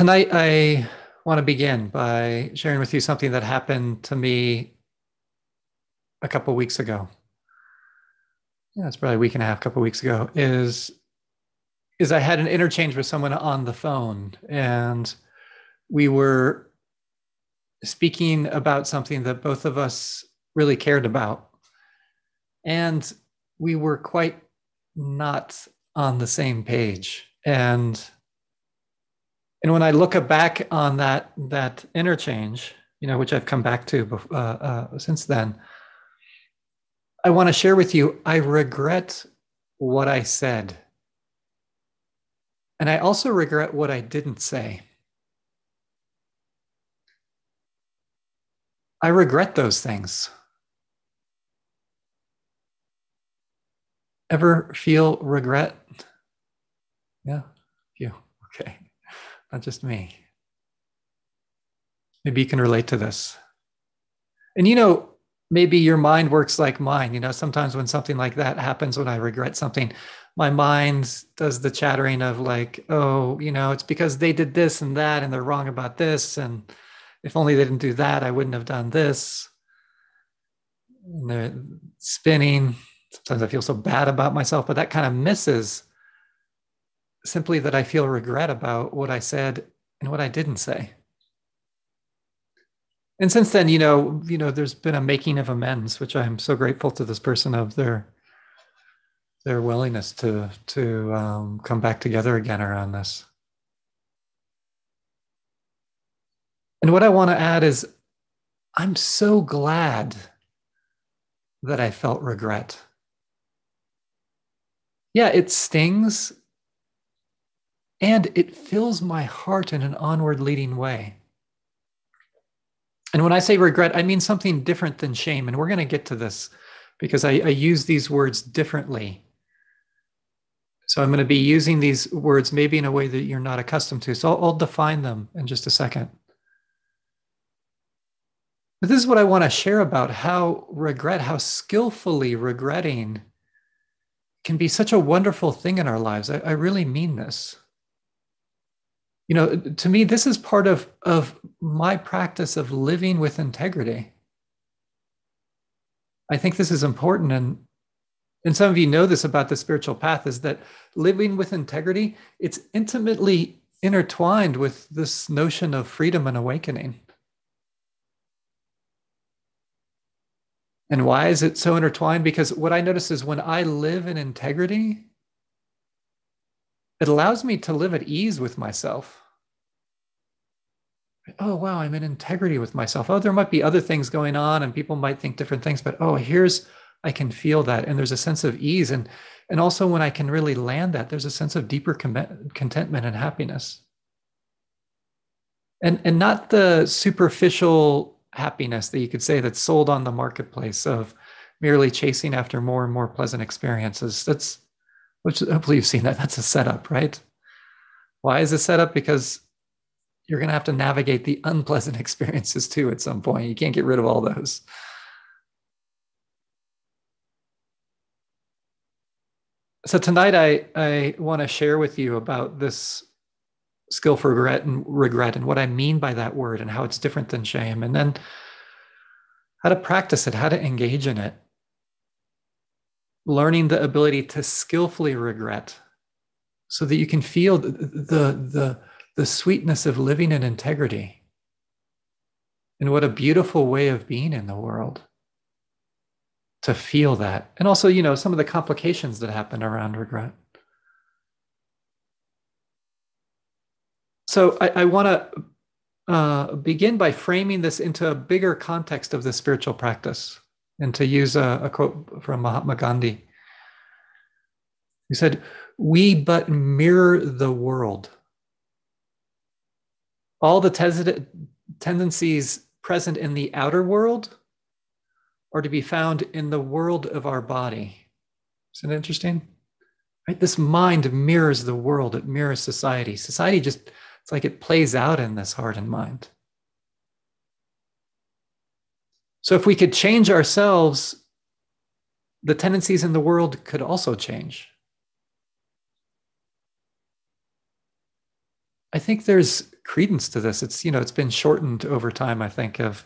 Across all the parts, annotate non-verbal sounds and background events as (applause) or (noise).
Tonight, I want to begin by sharing with you something that happened to me a couple weeks ago. Yeah, it's probably a week and a half, couple weeks ago. Is is I had an interchange with someone on the phone, and we were speaking about something that both of us really cared about, and we were quite not on the same page, and and when I look back on that that interchange, you know, which I've come back to uh, uh, since then, I want to share with you. I regret what I said, and I also regret what I didn't say. I regret those things. Ever feel regret? Yeah, you. Okay not just me. Maybe you can relate to this. And you know, maybe your mind works like mine. You know, sometimes when something like that happens, when I regret something, my mind does the chattering of like, oh, you know, it's because they did this and that, and they're wrong about this. And if only they didn't do that, I wouldn't have done this. And they're spinning. Sometimes I feel so bad about myself, but that kind of misses simply that I feel regret about what I said and what I didn't say. And since then, you know, you know, there's been a making of amends, which I'm so grateful to this person of their their willingness to to um, come back together again around this. And what I want to add is, I'm so glad that I felt regret. Yeah, it stings and it fills my heart in an onward leading way. And when I say regret, I mean something different than shame. And we're going to get to this because I, I use these words differently. So I'm going to be using these words maybe in a way that you're not accustomed to. So I'll, I'll define them in just a second. But this is what I want to share about how regret, how skillfully regretting can be such a wonderful thing in our lives. I, I really mean this you know to me this is part of of my practice of living with integrity. I think this is important and and some of you know this about the spiritual path is that living with integrity it's intimately intertwined with this notion of freedom and awakening. And why is it so intertwined? Because what i notice is when i live in integrity it allows me to live at ease with myself oh wow i'm in integrity with myself. Oh there might be other things going on and people might think different things but oh here's i can feel that. And there's a sense of ease. And and also when i can really land that there's a sense of deeper com- contentment and happiness. And and not the superficial happiness that you could say that's sold on the marketplace of merely chasing after more and more pleasant experiences. That's which hopefully you've seen that. That's a setup right? Why is it set up? Because you're going to have to navigate the unpleasant (laughs) experiences too at some point. You can't get rid of all those. So tonight I, I want to share with you about this skill for regret and regret and what I mean by that word and how it's different than shame and then how to practice it, how to engage in it. Learning the ability to skillfully regret so that you can feel the, the, the the sweetness of living in integrity. And what a beautiful way of being in the world to feel that. And also, you know, some of the complications that happen around regret. So I, I want to uh, begin by framing this into a bigger context of the spiritual practice and to use a, a quote from Mahatma Gandhi. He said, We but mirror the world all the te- tendencies present in the outer world are to be found in the world of our body. Isn't it interesting? Right? This mind mirrors the world, it mirrors society. Society just, it's like it plays out in this heart and mind. So if we could change ourselves, the tendencies in the world could also change. Think there's credence to this. It's, you know, it's been shortened over time, I think, of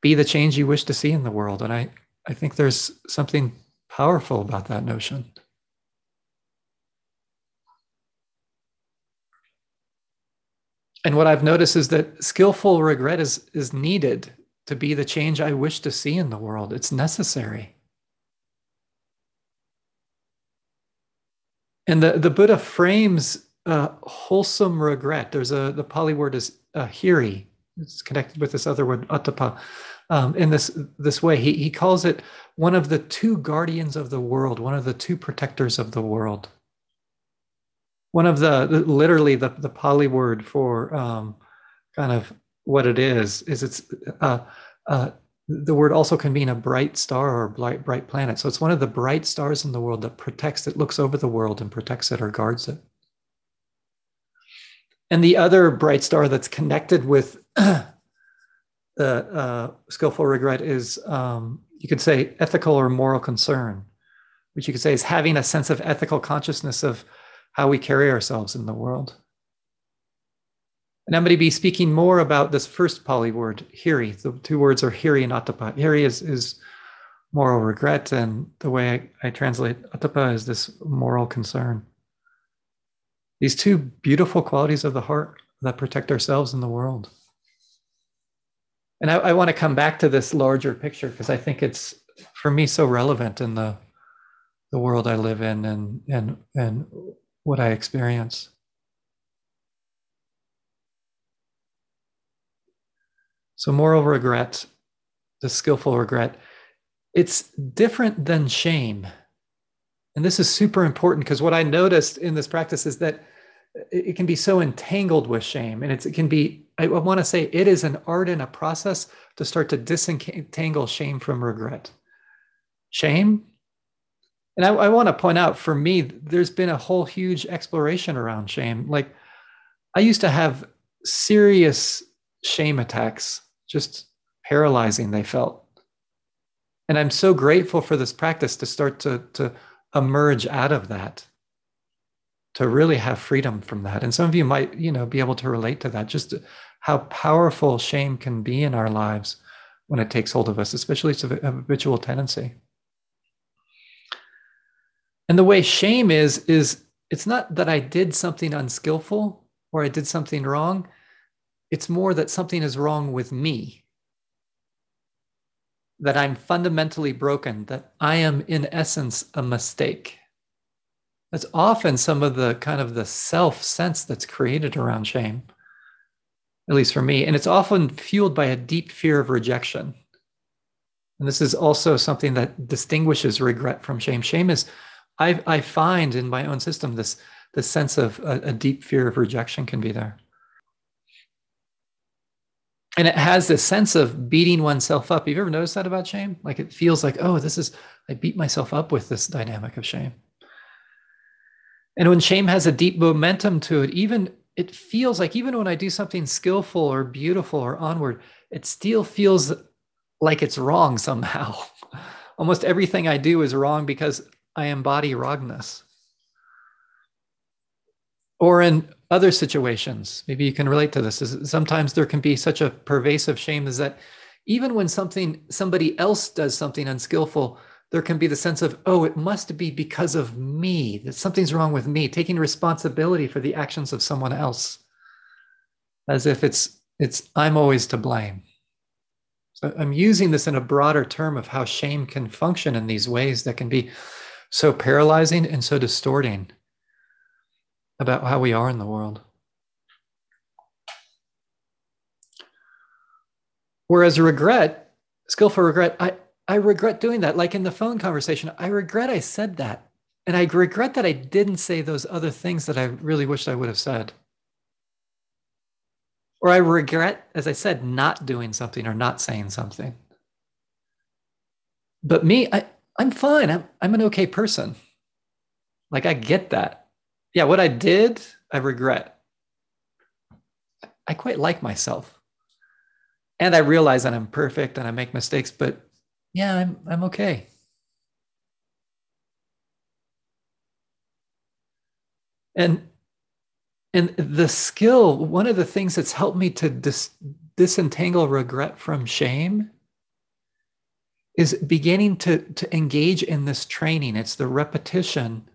be the change you wish to see in the world. And I, I think there's something powerful about that notion. And what I've noticed is that skillful regret is, is needed to be the change I wish to see in the world. It's necessary. And the, the Buddha frames uh, wholesome regret. There's a, the Pali word is uh, hiri. It's connected with this other word, ottappa. Um, in this this way, he, he calls it one of the two guardians of the world, one of the two protectors of the world one of the literally the, the Pali word for um, kind of what it is is it's uh, uh, the word also can mean a bright star or bright bright planet. So it's one of the bright stars in the world that protects it, looks over the world and protects it or guards it. And the other bright star that's connected with (clears throat) the uh, skillful regret is um, you could say ethical or moral concern, which you could say is having a sense of ethical consciousness of how we carry ourselves in the world. And I'm going to be speaking more about this first Pali word, hiri. The two words are hiri and ottappa. Hiri is, is moral regret, and the way I, I translate ottappa is this moral concern. These two beautiful qualities of the heart that protect ourselves in the world. And I, I want to come back to this larger picture because I think it's, for me, so relevant in the the world I live in and and and what I experience. So, moral regret, the skillful regret, it's different than shame. And this is super important because what I noticed in this practice is that it can be so entangled with shame. And it can be, I want to say, it is an art and a process to start to disentangle shame from regret. Shame and I, I want to point out for me, there's been a whole huge exploration around shame. Like I used to have serious shame attacks, just paralyzing, they felt. And I'm so grateful for this practice to start to, to emerge out of that, to really have freedom from that. And some of you might, you know, be able to relate to that, just how powerful shame can be in our lives when it takes hold of us, especially it's a habitual tendency. And the way shame is, is it's not that I did something unskillful or I did something wrong. It's more that something is wrong with me. That I'm fundamentally broken, that I am in essence a mistake. That's often some of the kind of the self sense that's created around shame, at least for me. And it's often fueled by a deep fear of rejection. And this is also something that distinguishes regret from shame. Shame is I, I find in my own system this, this sense of a, a deep fear of rejection can be there. And it has this sense of beating oneself up. Have you ever noticed that about shame? Like it feels like, oh, this is, I beat myself up with this dynamic of shame. And when shame has a deep momentum to it, even it feels like even when I do something skillful or beautiful or onward, it still feels like it's wrong somehow. (laughs) Almost everything I do is wrong because I embody wrongness. Or in other situations, maybe you can relate to this. Is sometimes there can be such a pervasive shame is that even when something somebody else does something unskillful, there can be the sense of, oh, it must be because of me, that something's wrong with me, taking responsibility for the actions of someone else. As if it's it's I'm always to blame. So I'm using this in a broader term of how shame can function in these ways that can be so paralyzing and so distorting about how we are in the world. Whereas regret, skillful regret, I, I regret doing that. Like in the phone conversation, I regret I said that. And I regret that I didn't say those other things that I really wished I would have said. Or I regret, as I said, not doing something or not saying something. But me, I, I'm fine. I'm, I'm an okay person. Like, I get that. Yeah, what I did, I regret. I quite like myself. And I realize that I'm perfect and I make mistakes, but yeah, I'm, I'm okay. And and the skill, one of the things that's helped me to dis- disentangle regret from shame is beginning to, to engage in this training. It's the repetition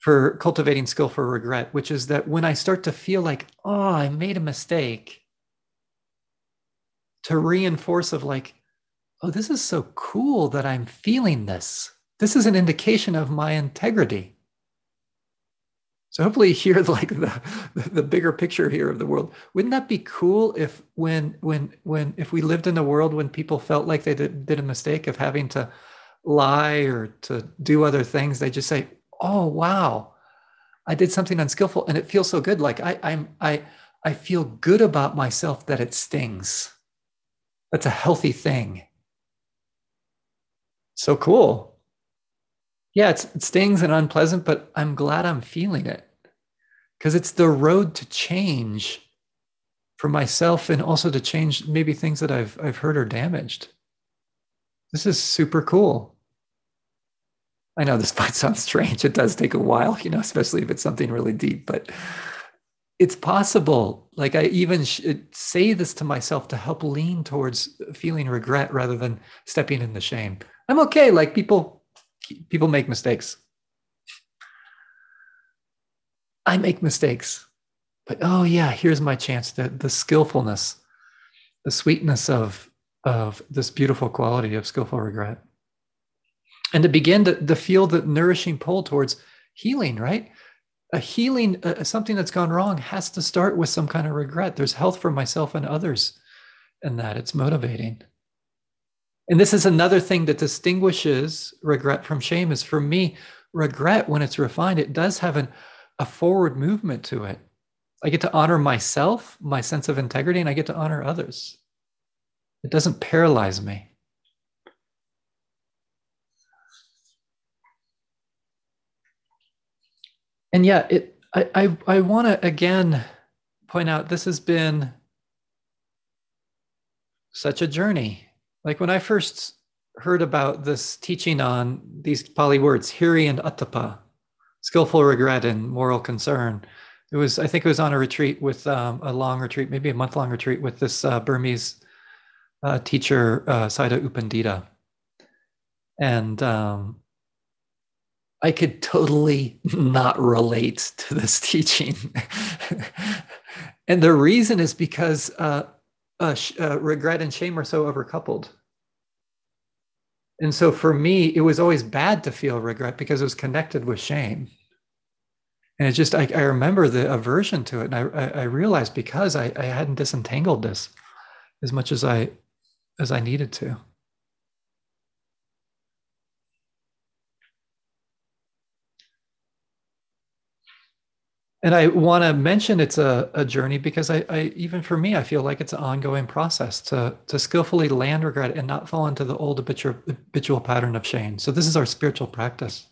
for cultivating skill for regret, which is that when I start to feel like, oh, I made a mistake, to reinforce of like, oh, this is so cool that I'm feeling this. This is an indication of my integrity. So hopefully you hear (laughs) like the, the bigger picture here of the world. Wouldn't that be cool if when when when if we lived in a world when people felt like they did, did a mistake of having to lie or to do other things, they just say, "Oh wow, I did something unskillful," and it feels so good. Like I I'm I I feel good about myself that it stings. That's a healthy thing. So cool yeah, it stings and unpleasant, but I'm glad I'm feeling it because it's the road to change for myself and also to change maybe things that I've I've hurt or damaged. This is super cool. I know this (laughs) might sound strange. It does take a while, you know, especially if it's something really deep, but it's possible. Like I even say this to myself to help lean towards feeling regret rather than stepping in the shame. I'm okay. Like people people make mistakes. I make mistakes. But oh yeah, here's my chance. The, the skillfulness, the sweetness of, of this beautiful quality of skillful regret. And to begin to, to feel the nourishing pull towards healing, right? A healing, uh, something that's gone wrong has to start with some kind of regret. There's health for myself and others and that. It's motivating. And this is another thing that distinguishes regret from shame is for me, regret, when it's refined, it does have an, a forward movement to it. I get to honor myself, my sense of integrity, and I get to honor others. It doesn't paralyze me. And yeah, it I I, I want to again point out this has been such a journey like when I first heard about this teaching on these Pali words, hiri and ottappa, skillful regret and moral concern, it was, I think it was on a retreat with um, a long retreat, maybe a month long retreat with this uh, Burmese uh, teacher, uh, Sayadaw U Pandita. And um, I could totally (laughs) not relate to this (laughs) teaching. and the reason is because uh, uh, uh, regret and shame are so overcoupled. And so for me, it was always bad to feel regret because it was connected with shame. And it just, I, I remember the aversion to it. And I, I realized because I, I hadn't disentangled this as much as I, as I needed to. And I want to mention it's a, a journey because I, I, even for me, I feel like it's an ongoing process to to skillfully land regret and not fall into the old habitual, habitual pattern of shame. So this is our spiritual practice.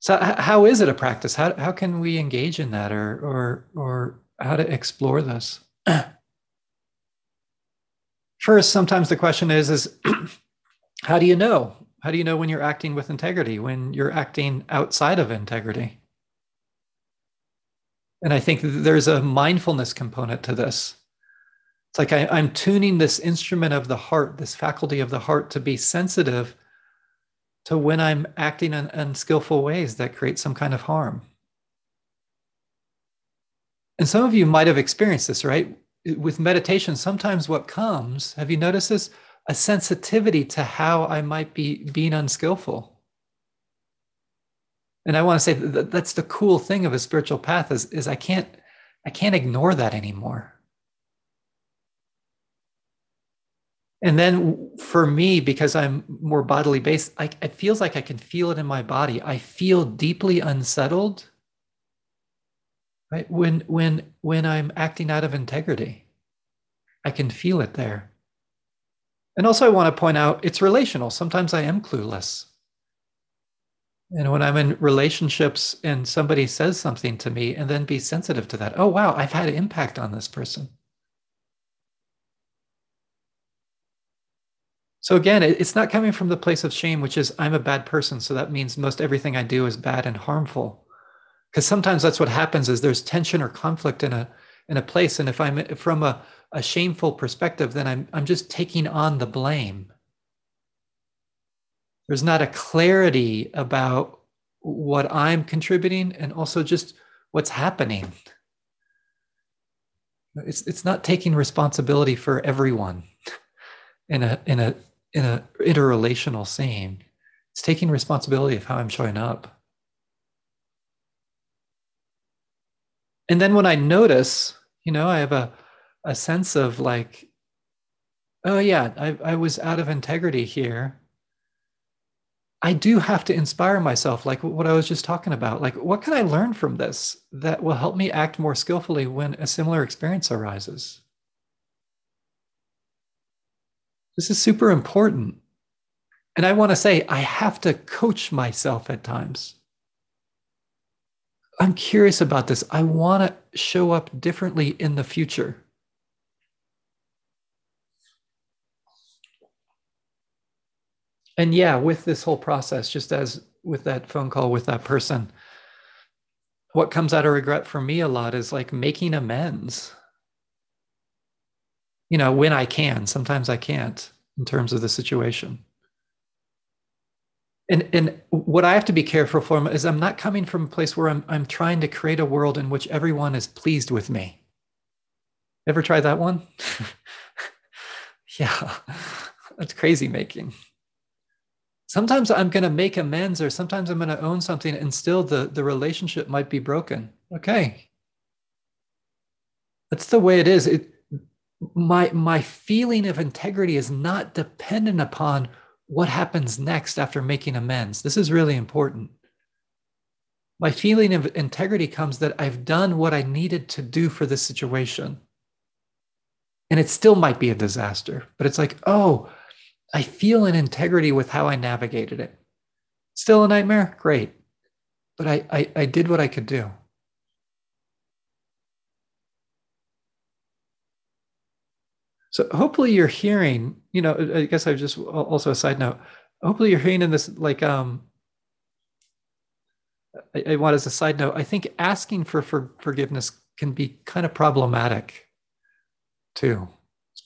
So how is it a practice? How how can we engage in that, or or or how to explore this? (clears throat) First, sometimes the question is is (clears throat) how do you know? How do you know when you're acting with integrity? When you're acting outside of integrity? And I think there's a mindfulness component to this. It's like I, am tuning this instrument of the heart, this faculty of the heart, to be sensitive to when I'm acting in unskillful ways that create some kind of harm. And some of you might have experienced this, right? With meditation, sometimes what comes, have you noticed this? A sensitivity to how I might be being unskillful and i want to say that that's the cool thing of a spiritual path is, is i can't i can't ignore that anymore. And then for me because i'm more bodily based I, it feels like i can feel it in my body. I feel deeply unsettled right? When when when i'm acting out of integrity i can feel it there. And also i want to point out it's relational. Sometimes i am clueless and when I'm in relationships and somebody says something to me, and then be sensitive to that. Oh, wow, I've had an impact on this person. So again, it's not coming from the place of shame, which is I'm a bad person. So that means most everything I do is bad and harmful. because sometimes that's what happens is there's tension or conflict in a in a place and if i'm from a, a shameful perspective then i'm i'm just taking on the blame there's not a clarity about what i'm contributing and also just what's happening. It's it's not taking responsibility for everyone in a in a in a interrelational scene. It's taking responsibility of how i'm showing up. And then when I notice, you know, I have a, a sense of like, oh yeah, I, I was out of integrity here. I do have to inspire myself, like what I was just talking about. Like, what can I learn from this that will help me act more skillfully when a similar experience arises? This is super important. And I want to say, I have to coach myself at times. I'm curious about this. I want to show up differently in the future. And yeah, with this whole process, just as with that phone call with that person, what comes out of regret for me a lot is like making amends. You know, when I can, sometimes I can't in terms of the situation and and what I have to be careful for is I'm not coming from a place where I'm I'm trying to create a world in which everyone is pleased with me. Ever try that one? (laughs) yeah, (laughs) that's crazy making. Sometimes I'm going to make amends, or sometimes I'm going to own something, and still the the relationship might be broken. Okay, that's the way it is. It my my feeling of integrity is not dependent upon what happens next after making amends? This is really important. My feeling of integrity comes that I've done what I needed to do for this situation. And it still might be a disaster, but it's like, oh, I feel an integrity with how I navigated it. Still a nightmare? Great. But I, I, I did what I could do. So hopefully you're hearing, you know, I guess I just also a side note. Hopefully you're hearing in this like um I, I want as a side note, I think asking for, for forgiveness can be kind of problematic too.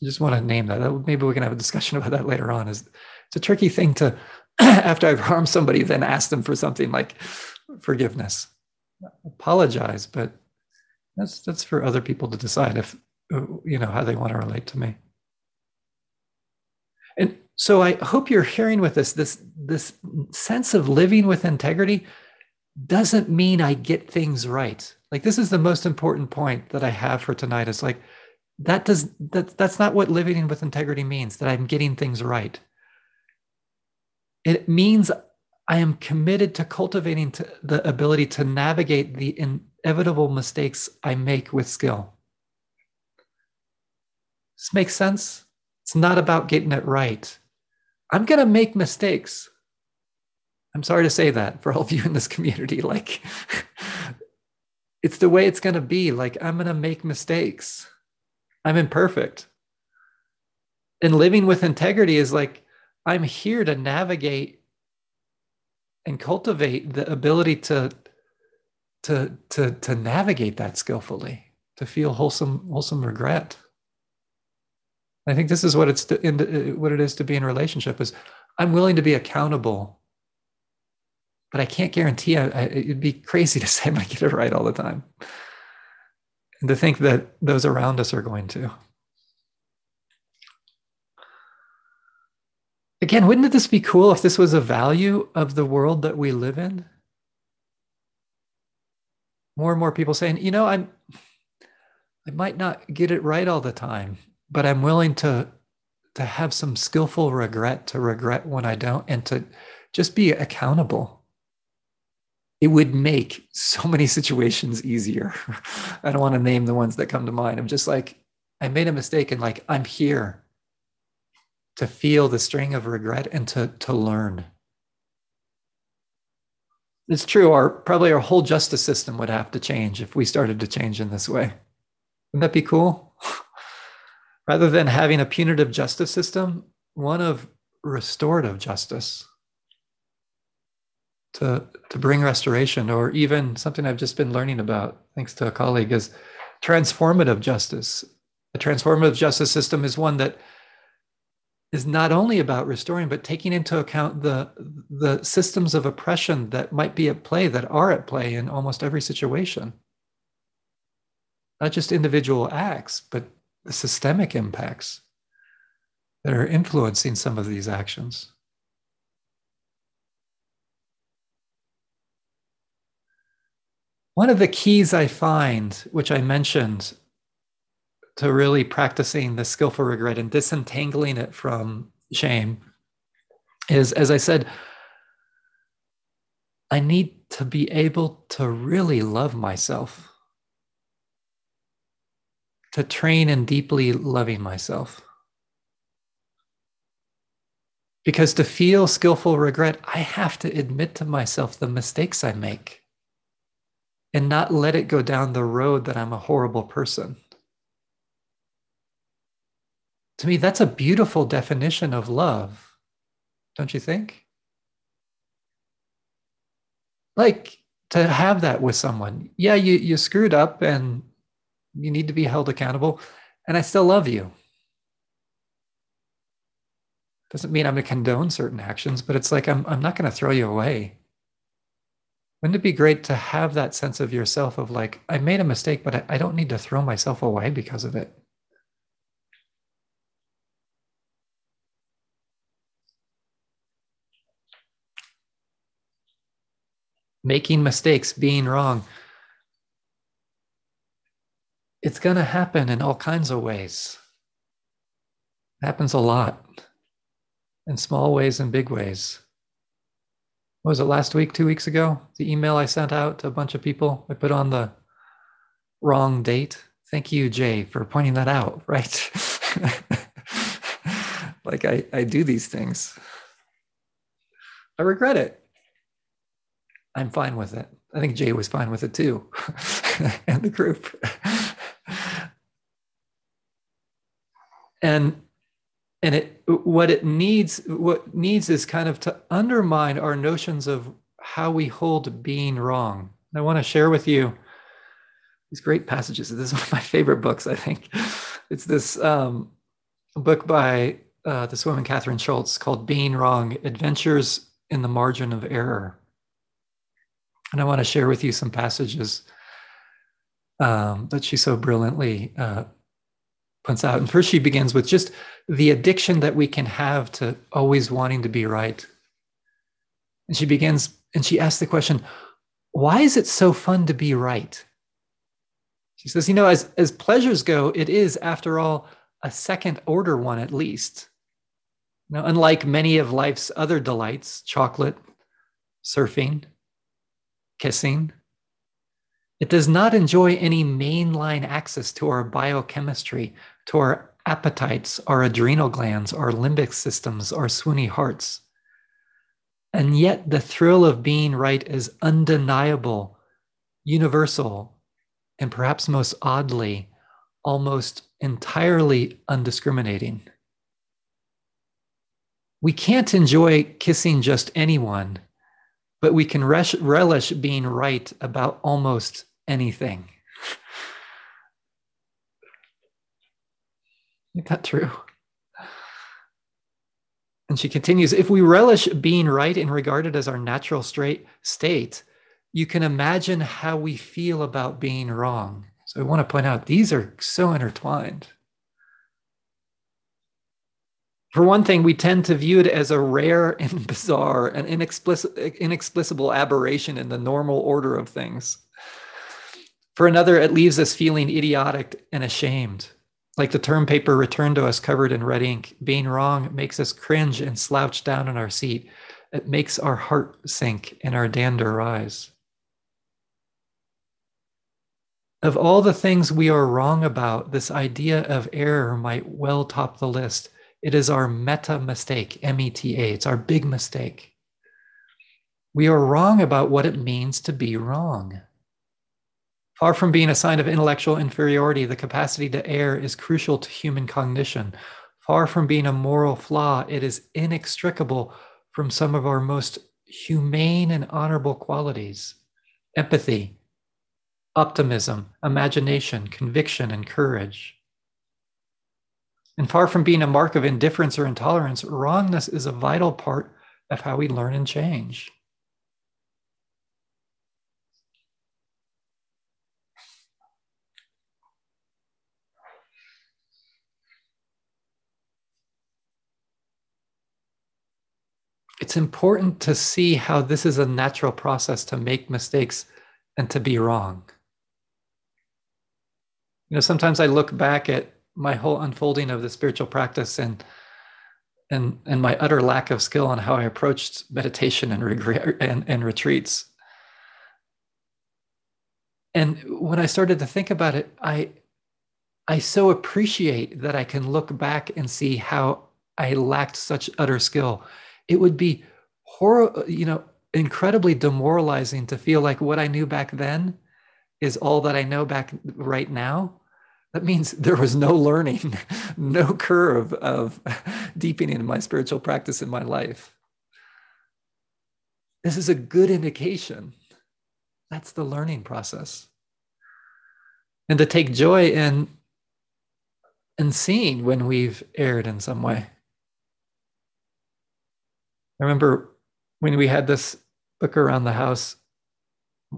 Just want to name that. Maybe we can have a discussion (laughs) about that later on. Is it's a tricky thing to (clears throat) after I've harmed somebody, then ask them for something like forgiveness. Apologize, but that's that's for other people to decide if uh, you know how they want to relate to me and so i hope you're hearing with this this this sense of living with integrity doesn't mean i get things right like this is the most important point that i have for tonight is like that does that that's not what living with integrity means that i'm getting things right it means i am committed to cultivating to the ability to navigate the inevitable mistakes i make with skill this makes sense? It's not about getting it right. I'm going to make mistakes. I'm sorry to say that for all of you in this community. Like, (laughs) it's the way it's going to be. Like, I'm going to make mistakes. I'm imperfect. And living with integrity is like, I'm here to navigate and cultivate the ability to, to, to, to navigate that skillfully, to feel wholesome, wholesome regret. I think this is what it's to, in, what it is to be in a relationship is I'm willing to be accountable, but I can't guarantee I, I, it'd be crazy (laughs) to say I'm going to get it right all the time, and to think that those around us are going to. Again, wouldn't this be cool if this was a value of the world that we live in? More and more people saying, you know, I'm I might not get it right all the time but I'm willing to to have some skillful regret to regret when I don't and to just be accountable. It would make so many situations easier. (laughs) I don't want to name the ones that come to mind. I'm just like, I made a mistake and like I'm here to feel the string of regret and to, to learn. It's true, our probably our whole justice system would have to change if we started to change in this way. Wouldn't that be cool? (laughs) rather than having a punitive justice system, one of restorative justice to, to bring restoration, or even something I've just been learning about, thanks to a colleague, is transformative justice. A transformative justice system is one that is not only about restoring, but taking into account the, the systems of oppression that might be at play, that are at play in almost every situation. Not just individual acts, but the systemic impacts that are influencing some of these actions. One of the keys I find, which I mentioned, to really practicing the skillful regret and disentangling it from shame is, as I said, I need to be able to really love myself, to train in deeply loving myself. Because to feel skillful regret, I have to admit to myself the mistakes I make and not let it go down the road that I'm a horrible person. To me, that's a beautiful definition of love, don't you think? Like to have that with someone. Yeah, you, you screwed up and you need to be held accountable, and I still love you. Doesn't mean I'm going to condone certain actions, but it's like I'm, I'm not going to throw you away. Wouldn't it be great to have that sense of yourself of like, I made a mistake, but I, I don't need to throw myself away because of it? Making mistakes, being wrong. It's going to happen in all kinds of ways. It happens a lot in small ways and big ways was it last week, two weeks ago? The email I sent out to a bunch of people, I put on the wrong date. Thank you, Jay, for pointing that out, (laughs) right? like I, I do these things. I regret it. I'm fine with it. I think Jay was fine with it too, (laughs) and the group. (laughs) and and it what it needs what needs is kind of to undermine our notions of how we hold being wrong. I want to share with you these great passages. This is (laughs) one of my favorite books i think. It's this um, book by uh, this woman Kathryn Schulz called being wrong adventures in the margin of error. And i want to share with you some passages um, that she so brilliantly uh, points out. And first, she begins with just the addiction that we can have to always wanting to be right. And she begins and she asks the question, why is it so fun to be right? She says, you know, as, as pleasures go, it is, after all, a second order one at least. Now, unlike many of life's other delights, chocolate, surfing, kissing, it does not enjoy any mainline access to our biochemistry to our appetites, our adrenal glands, our limbic systems, our swoony hearts. And yet, the thrill of being right is undeniable, universal, and perhaps most oddly, almost entirely undiscriminating. We can't enjoy kissing just anyone, but we can relish being right about almost anything. Isn't that true? And she continues if we relish being right and regard it as our natural straight state, you can imagine how we feel about being wrong. So I want to point out these are so intertwined. For one thing, we tend to view it as a rare and (laughs) bizarre and inexplicable aberration in the normal order of things. For another, it leaves us feeling idiotic and ashamed. Like the term paper returned to us covered in red ink, being wrong makes us cringe and slouch down in our seat. It makes our heart sink and our dander rise. Of all the things we are wrong about, this idea of error might well top the list. It is our meta mistake, M E T A. It's our big mistake. We are wrong about what it means to be wrong. Far from being a sign of intellectual inferiority, the capacity to err is crucial to human cognition. Far from being a moral flaw, it is inextricable from some of our most humane and honorable qualities empathy, optimism, imagination, conviction, and courage. And far from being a mark of indifference or intolerance, wrongness is a vital part of how we learn and change. It's important to see how this is a natural process to make mistakes and to be wrong. You know, sometimes I look back at my whole unfolding of the spiritual practice and and and my utter lack of skill on how I approached meditation and regret and, and retreats. And when I started to think about it, I I so appreciate that I can look back and see how I lacked such utter skill it would be horror, you know, incredibly demoralizing to feel like what I knew back then is all that I know back right now. That means there was no learning, (laughs) no curve of (laughs) deepening in my spiritual practice in my life. This is a good indication. That's the learning process. And to take joy in, in seeing when we've erred in some way. I remember when we had this book around the house,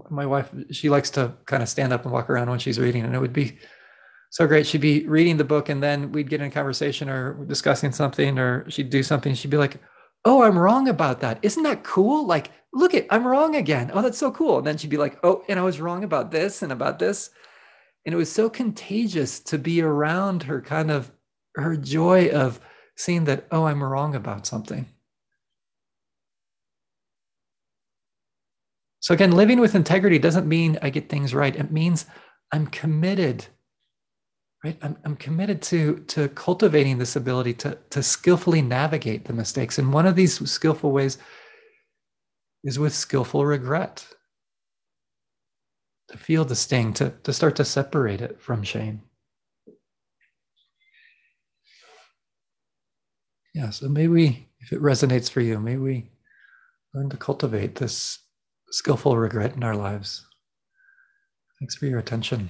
my wife, she likes to kind of stand up and walk around when she's reading, and it would be so great. She'd be reading the book, and then we'd get in a conversation or discussing something, or she'd do something. She'd be like, Oh, I'm wrong about that. Isn't that cool? Like, look it, I'm wrong again. Oh, that's so cool. And then she'd be like, Oh, and I was wrong about this and about this. And it was so contagious to be around her kind of her joy of seeing that, oh, I'm wrong about something. So again, living with integrity doesn't mean I get things right. It means I'm committed, right? I'm, I'm committed to, to cultivating this ability to, to skillfully navigate the mistakes. And one of these skillful ways is with skillful regret. To feel the sting, to, to start to separate it from shame. Yeah, so maybe if it resonates for you, maybe we learn to cultivate this skillful regret in our lives. Thanks for your attention.